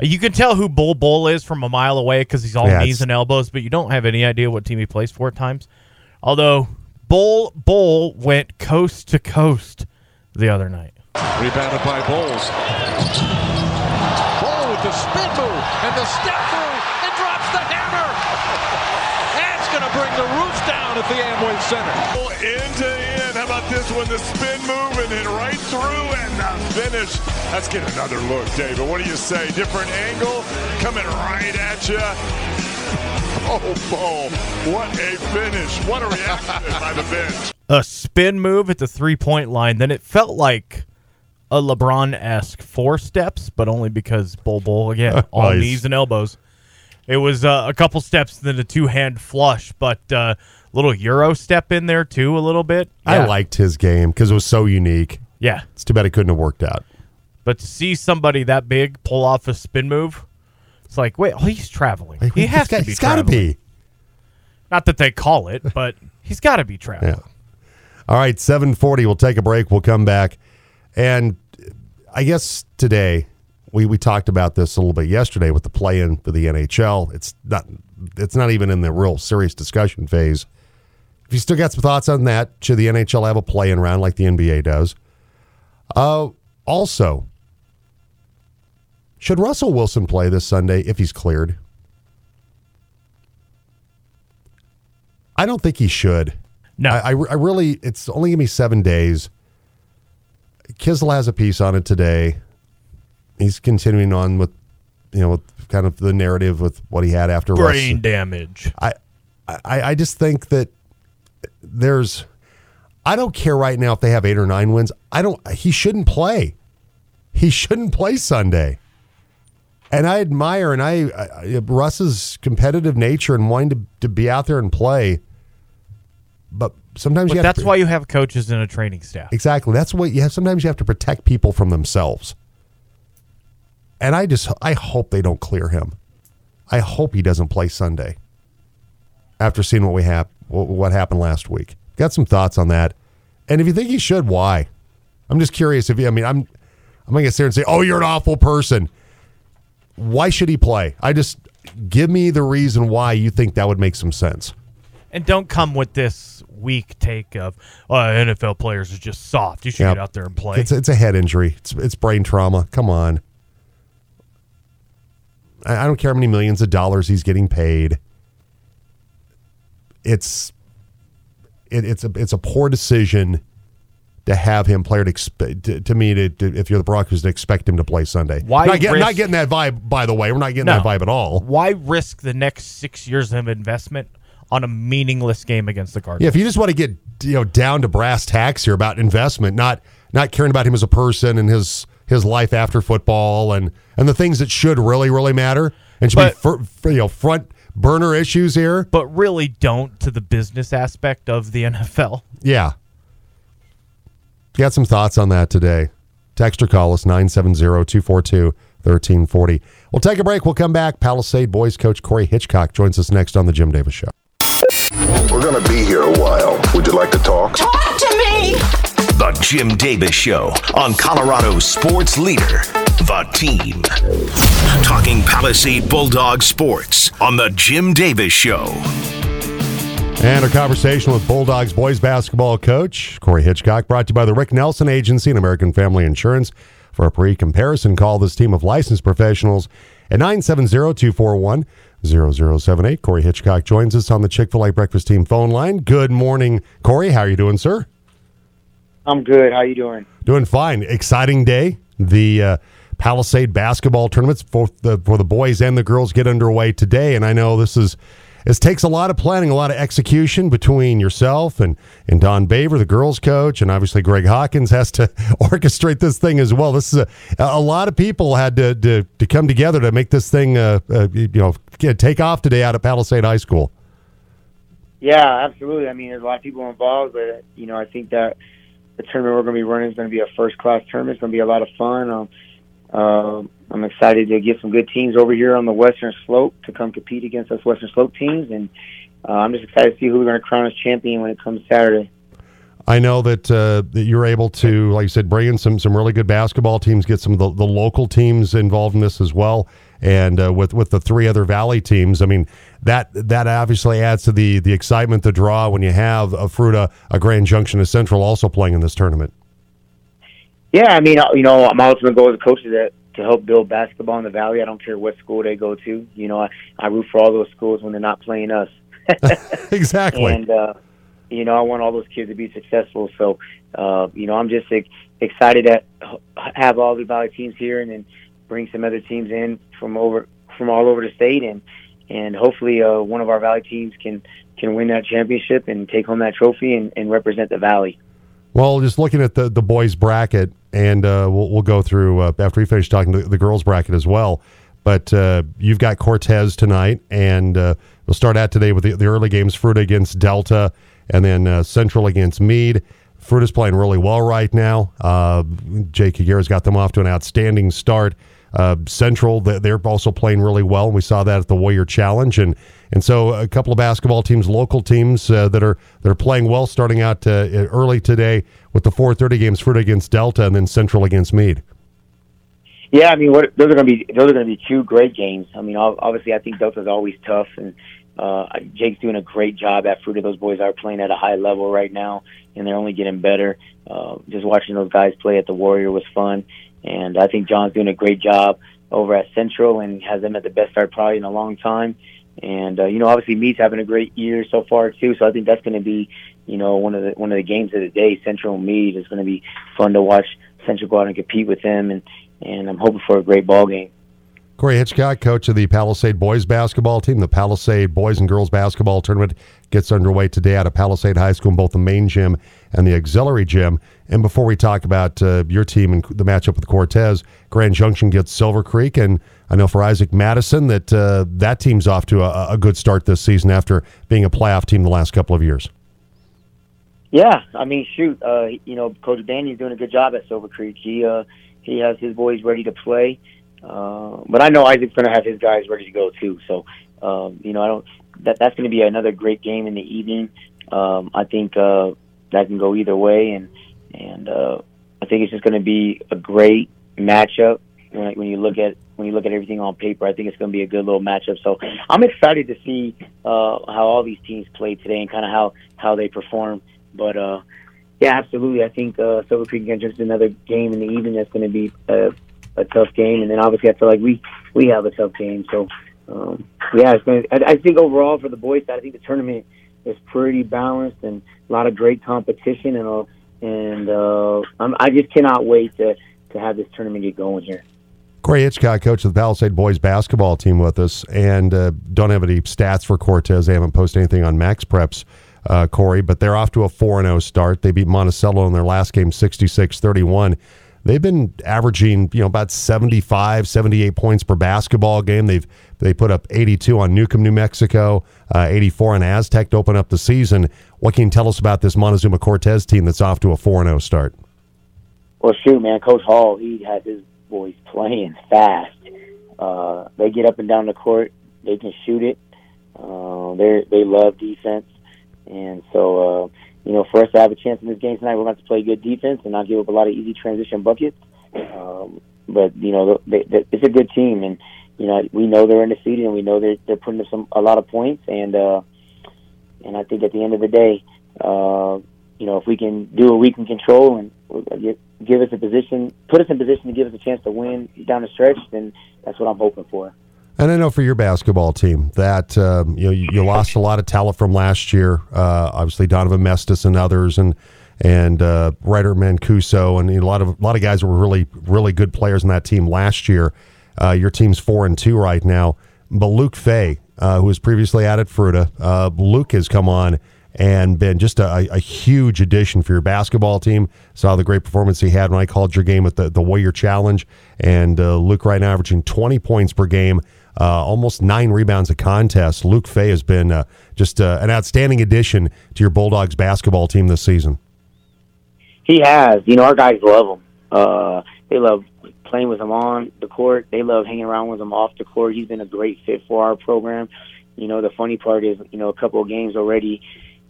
C: You can tell who Bol Bol is from a mile away because he's all
B: Yeah,
C: knees
B: it's-
C: and elbows, but you don't have any idea what team he plays for at times. Although Bol Bol went coast to coast the other night.
K: Rebounded by Bowles. Bol with the spin move and the step through and drops the hammer. That's going to bring the roof down at the Amway Center.
J: End to end. How about this one? The spin move and then right through and the finish. Let's get another look, David. What do you say? Different angle coming right at you. Oh, Bol. What a finish. What a reaction by the bench.
C: a spin move at the three point line, then it felt like a LeBron esque four steps, but only because Bol Bol again all
B: Nice.
C: knees and elbows. It was uh, a couple steps, then a two hand flush, but uh, little Euro step in there too, a little bit.
B: I liked his game because it was so unique.
C: yeah.
B: It's too bad it couldn't have worked out.
C: But to see somebody that big pull off a spin move, it's like, wait, oh, he's traveling.
B: Like,
C: he has
B: got-
C: to be.
B: He's got to be.
C: Not that they call it, but he's got to be traveling.
B: Yeah. All right, 740. We'll take a break. We'll come back. And I guess today we, we talked about this a little bit yesterday with the play in for the NHL. It's not it's not even in the real serious discussion phase. If you still got some thoughts on that, should the NHL have a play in round like the NBA does? Uh also, should Russell Wilson play this Sunday if he's cleared? I don't think he should.
C: No.
B: I, I, I really, it's only to be seven days. Kiszla has a piece on it today. He's continuing on with, you know, with kind of the narrative with what he had after
C: Brain
B: Russ.
C: damage.
B: I, I, I just think that there's, I don't care right now if they have eight or nine wins. I don't, he shouldn't play. He shouldn't play Sunday. And I admire and I, I Russ's competitive nature and wanting to, to be out there and play. But sometimes
C: But
B: you have
C: that's
B: to,
C: why you have coaches and a training staff.
B: Exactly. That's what you have. Sometimes you have to protect people from themselves. And I just, I hope they don't clear him. I hope he doesn't play Sunday. After seeing what we have, what happened last week, got some thoughts on that. And if you think he should, why? I'm just curious. If you, I mean, I'm, I'm gonna sit there and say, "Oh, you're an awful person." Why should he play? I just give me the reason why you think that would make some sense.
C: And don't come with this weak take of oh, NFL players are just soft. You should
B: Yep.
C: get out there and play.
B: It's it's a head injury. It's it's brain trauma. Come on. I, don't care how many millions of dollars he's getting paid. It's it, it's a it's a poor decision to have him play. To, expe- to, to me, to, to, if you're the Broncos, to expect him to play Sunday.
C: Why
B: Not, get, not getting that vibe. By the way, we're not getting
C: No.
B: that vibe at all.
C: Why risk the next six years of investment on a meaningless game against the
B: Yeah,
C: Cardinals?
B: if you just want to get you know down to brass tacks here about investment, not not caring about him as a person and his his life after football and and the things that should really really matter and should
C: But-
B: be fir- fir- you know front burner issues here.
C: but really don't to the business aspect of the NFL.
B: Yeah, got some thoughts on that today. Text or call us 970-242-1340. We'll take a break. We'll come back. Palisade boys coach Corey Hitchcock joins us next on the Jim Davis Show.
A: We're going to be here a while. Would you like to talk?
L: Talk to me.
A: The Jim Davis Show on Colorado Sports Leader, The Team. Talking Palisade Bulldog Sports on The Jim Davis Show.
B: And our conversation with Bulldogs boys basketball coach Corey Hitchcock, brought to you by the Rick Nelson Agency and American Family Insurance. For a pre comparison, call this team of licensed professionals at 970 241 0078. Corey Hitchcock joins us on the Chick fil A breakfast team phone line. Good morning, Corey. How are you doing, sir?
L: I'm good. How you doing?
B: Doing fine. Exciting day. The uh, Palisade basketball tournaments for the for the boys and the girls get underway today, and I know this is this takes a lot of planning, a lot of execution between yourself and and Don Baver, the girls coach, and obviously Greg Hawkins has to orchestrate this thing as well. This is a, a lot of people had to, to, to come together to make this thing uh, uh, you know take off today out of Palisade High School.
L: Yeah, absolutely. I mean, there's a lot of people involved, but you know, I think that the tournament we're going to be running is going to be a first class tournament. It's going to be a lot of fun. Um, uh, I'm excited to get some good teams over here on the Western Slope to come compete against us Western Slope teams, and uh, I'm just excited to see who we're going to crown as champion when it comes Saturday.
B: I know that uh, that you're able to, like you said, bring in some some really good basketball teams, get some of the, the local teams involved in this as well, and uh, with with the three other Valley teams. I mean, that that obviously adds to the the excitement, the draw when you have a Fruita, a Grand Junction, a Central also playing in this tournament.
L: Yeah, I mean, you know, my ultimate goal as a coach is that to help build basketball in the valley. I don't care what school they go to. You know, I, I root for all those schools when they're not playing us.
B: exactly.
L: And uh, you know, I want all those kids to be successful. So, uh, you know, I'm just ex- excited to have all the valley teams here, and then bring some other teams in from over from all over the state, and and hopefully uh, one of our valley teams can can win that championship and take home that trophy and, and represent the valley.
B: Well, just looking at the the boys bracket, and uh, we'll we'll go through uh, after we finish talking the, the girls bracket as well. But uh, you've got Cortez tonight, and uh, we'll start out today with the, the early games: Fruita against Delta, and then uh, Central against Mead. Fruita's playing really well right now. Jake Higuera's got them off to an outstanding start. Uh, Central, they're also playing really well. We saw that at the Warrior Challenge, and and so a couple of basketball teams, local teams uh, that are that are playing well, starting out uh, early today with the 4:30 games, Fruita against Delta, and then Central against Mead.
L: Yeah, I mean, what, those are going to be those are going to be two great games. I mean, obviously, I think Delta's always tough, and uh, Jake's doing a great job at Fruita. Those boys are playing at a high level right now, and they're only getting better. Uh, just watching those guys play at the Warrior was fun. And I think John's doing a great job over at Central and has them at the best start probably in a long time. And uh, you know, obviously Mead's having a great year so far too. So I think that's going to be, you know, one of the one of the games of the day. Central and Meade is going to be fun to watch. Central go out and compete with them, and and I'm hoping for a great ball game.
B: Corey Hitchcock, coach of the Palisade boys basketball team. The Palisade boys and girls basketball tournament gets underway today out of Palisade High School in both the main gym and the auxiliary gym. And before we talk about uh, your team and the matchup with Cortez, Grand Junction gets Silver Creek. And I know for Isaac Madison that uh, that team's off to a, a, good start this season after being a playoff team the last couple of years.
L: Yeah, I mean, shoot, uh, you know, Coach Danny's doing a good job at Silver Creek. He uh, he has his boys ready to play. Uh, but I know Isaac's going to have his guys ready to go too. So, um, you know, I don't. That that's going to be another great game in the evening. Um, I think uh, that can go either way, and and uh, I think it's just going to be a great matchup when, when you look at when you look at everything on paper. I think it's going to be a good little matchup. So I'm excited to see uh, how all these teams play today and kind of how how they perform. But uh, yeah, absolutely. I think uh, Silver Creek against another game in the evening that's going to be uh, a tough game, and then obviously I feel like we we have a tough game. So um, yeah, it's going I, I think overall for the boys side, I think the tournament is pretty balanced and a lot of great competition, and uh, and uh, I'm, I just cannot wait to to have this tournament get going here.
B: Corey Hitchcock, coach of the Palisade boys basketball team, with us, and uh, don't have any stats for Cortez. They haven't posted anything on Max Preps, uh, Corey, but they're off to a 4 0 start. They beat Monticello in their last game 66 31 they've been averaging you know about 75 78 points per basketball game. They've they put up 82 on newcomb new mexico uh, 84 on aztec to open up the season. What can you tell us about this montezuma cortez team that's off to a 4-0 start?
L: Well shoot man coach hall he has his boys playing fast. Uh, they get up and down the court they can shoot it. Uh, they they love defense. And so uh, you know, for us to have a chance in this game tonight, we're going to, to play good defense and not give up a lot of easy transition buckets. Um, but you know, they, they, it's a good team, and you know, we know they're in the seed, and we know they're they're putting up some a lot of points, and uh, and I think at the end of the day, uh, you know, if we can do what we can control and give us a position, put us in position to give us a chance to win down the stretch, then that's what I'm hoping for.
B: And I know for your basketball team that um, you know you, you lost a lot of talent from last year. Uh, obviously, Donovan Mestis and others, and and uh, Ryder Mancuso, and you know, a lot of a lot of guys were really really good players in that team last year. Uh, your team's four and two right now, but Luke Fay, uh, who was previously at Fruita, uh, Luke has come on and been just a, a, huge addition for your basketball team. Saw the great performance he had when I called your game at the, the Warrior Challenge. And uh, Luke right now averaging 20 points per game, uh, almost nine rebounds a contest. Luke Fay has been uh, just uh, an outstanding addition to your Bulldogs basketball team this season.
L: He has. You know, our guys love him. Uh, they love playing with him on the court. They love hanging around with him off the court. He's been a great fit for our program. You know, the funny part is, you know, a couple of games already,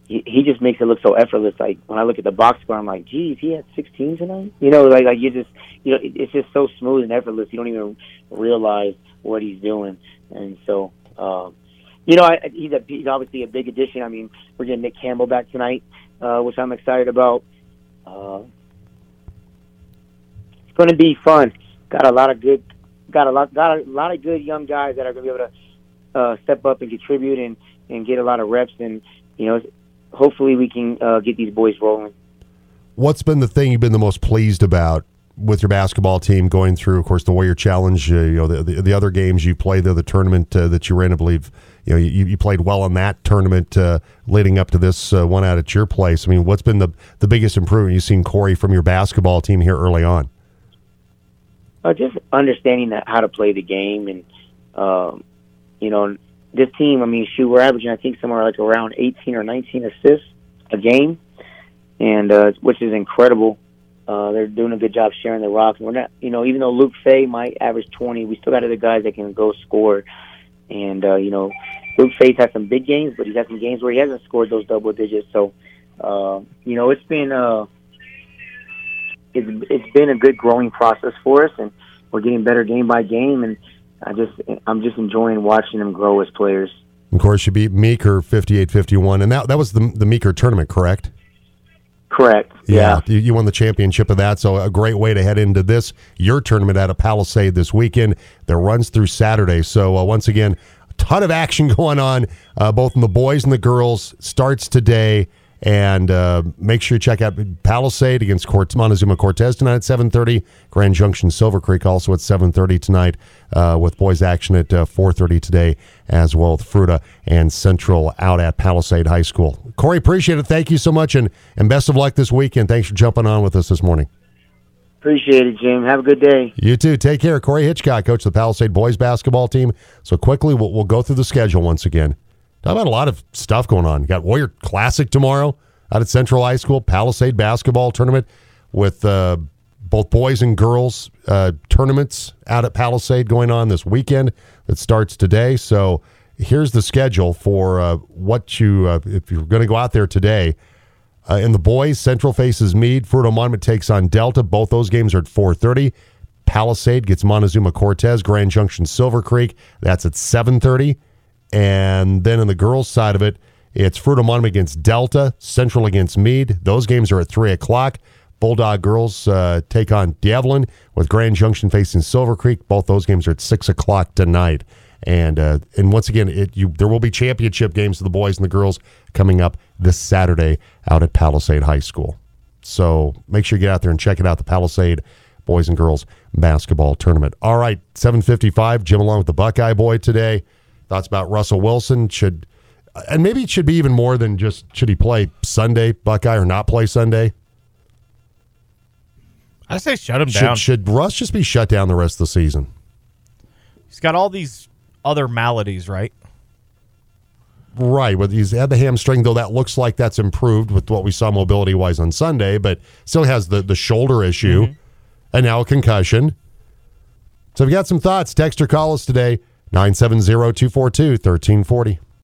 L: he, he just makes it look so effortless. Like when I look at the box score, I'm like, geez, he had 16 tonight. You know, like like you just, you know, it, it's just so smooth and effortless. You don't even realize what he's doing. And so, um, you know, I, he's a he's obviously a big addition. I mean, we're getting Nick Campbell back tonight, uh, which I'm excited about. Uh, it's going to be fun. Got a lot of good, got a lot, got a lot of good young guys that are going to be able to uh, step up and contribute and and get a lot of reps. And you know, hopefully we can uh, get these boys rolling.
B: What's been the thing you've been the most pleased about with your basketball team going through, of course, the Warrior Challenge, uh, you know, the, the, the other games you played, the, the tournament uh, that you ran, I believe, you know, you, you played well in that tournament uh, leading up to this uh, one out at your place. I mean, what's been the, the biggest improvement you've seen, Corey, from your basketball team here early on?
L: Uh, just understanding that, how to play the game. And, um, you know, this team, I mean, shoot, we're averaging, I think, somewhere like around 18 or 19 assists a game, and uh, which is incredible. Uh, they're doing a good job sharing the rock. We're not, you know, even though Luke Fay might average 20, we still got other guys that can go score. And, uh, you know, Luke Fay's had some big games, but he's had some games where he hasn't scored those double digits. So, uh, you know, it's been, uh, it's, it's been a good growing process for us, and we're getting better game by game. And I just, I'm just enjoying watching them grow as players.
B: Of course, you beat Meeker 58-51, and that that was the the Meeker tournament, correct?
L: Correct.
B: Yeah, You, you won the championship of that, so a great way to head into this your tournament at a Palisade this weekend. That runs through Saturday. So uh, once again, a ton of action going on, uh, both in the boys and the girls. Starts today. And uh, make sure you check out Palisade against Cort- Montezuma Cortez tonight at 7.30. Grand Junction Silver Creek also at 7.30 tonight uh, with boys action at uh, 4.30 today as well with Fruita and Central out at Palisade High School. Corey, appreciate it. Thank you so much and, and best of luck this weekend. Thanks for jumping on with us this morning.
L: Appreciate it, Jim. Have a good day.
B: You too. Take care. Corey Hitchcock, coach of the Palisade boys basketball team. So quickly, we'll, we'll go through the schedule once again. Talk about a lot of stuff going on. You got Warrior Classic tomorrow out at Central High School, Palisade basketball tournament with uh, both boys and girls uh, tournaments out at Palisade going on this weekend that starts today. So here's the schedule for uh, what you, uh, if you're going to go out there today. Uh, in the boys, Central faces Mead. Fruita Monument takes on Delta. Both those games are at 4:30. Palisade gets Montezuma Cortez. Grand Junction Silver Creek. That's at 7:30. And then in the girls' side of it, it's Fruita Monument against Delta, Central against Mead. Those games are at 3 o'clock. Bulldog girls uh, take on Devlin with Grand Junction facing Silver Creek. Both those games are at 6 o'clock tonight. And uh, and once again, it you there will be championship games for the boys and the girls coming up this Saturday out at Palisade High School. So make sure you get out there and check it out. The Palisade boys and girls basketball tournament. All right, 7:55. Jim along with the Buckeye boy today. Thoughts about Russell Wilson should, uh, and maybe it should be even more than just should he play Sunday Buckeye or not play Sunday.
C: I say shut him
B: Should,
C: down.
B: should Russ just be shut down the rest of the season?
C: He's got all these other maladies, right?
B: Right. Well, he's had the hamstring, though that looks like that's improved with what we saw mobility wise on Sunday, but still has the, the shoulder issue mm-hmm. and now a concussion. So if you got some thoughts, text or call us today, 970 242 1340.